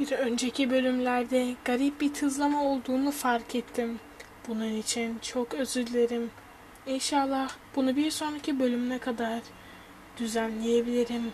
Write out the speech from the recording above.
Bir önceki bölümlerde garip bir tızlama olduğunu fark ettim. Bunun için çok özür dilerim. İnşallah bunu bir sonraki bölümüne kadar düzenleyebilirim.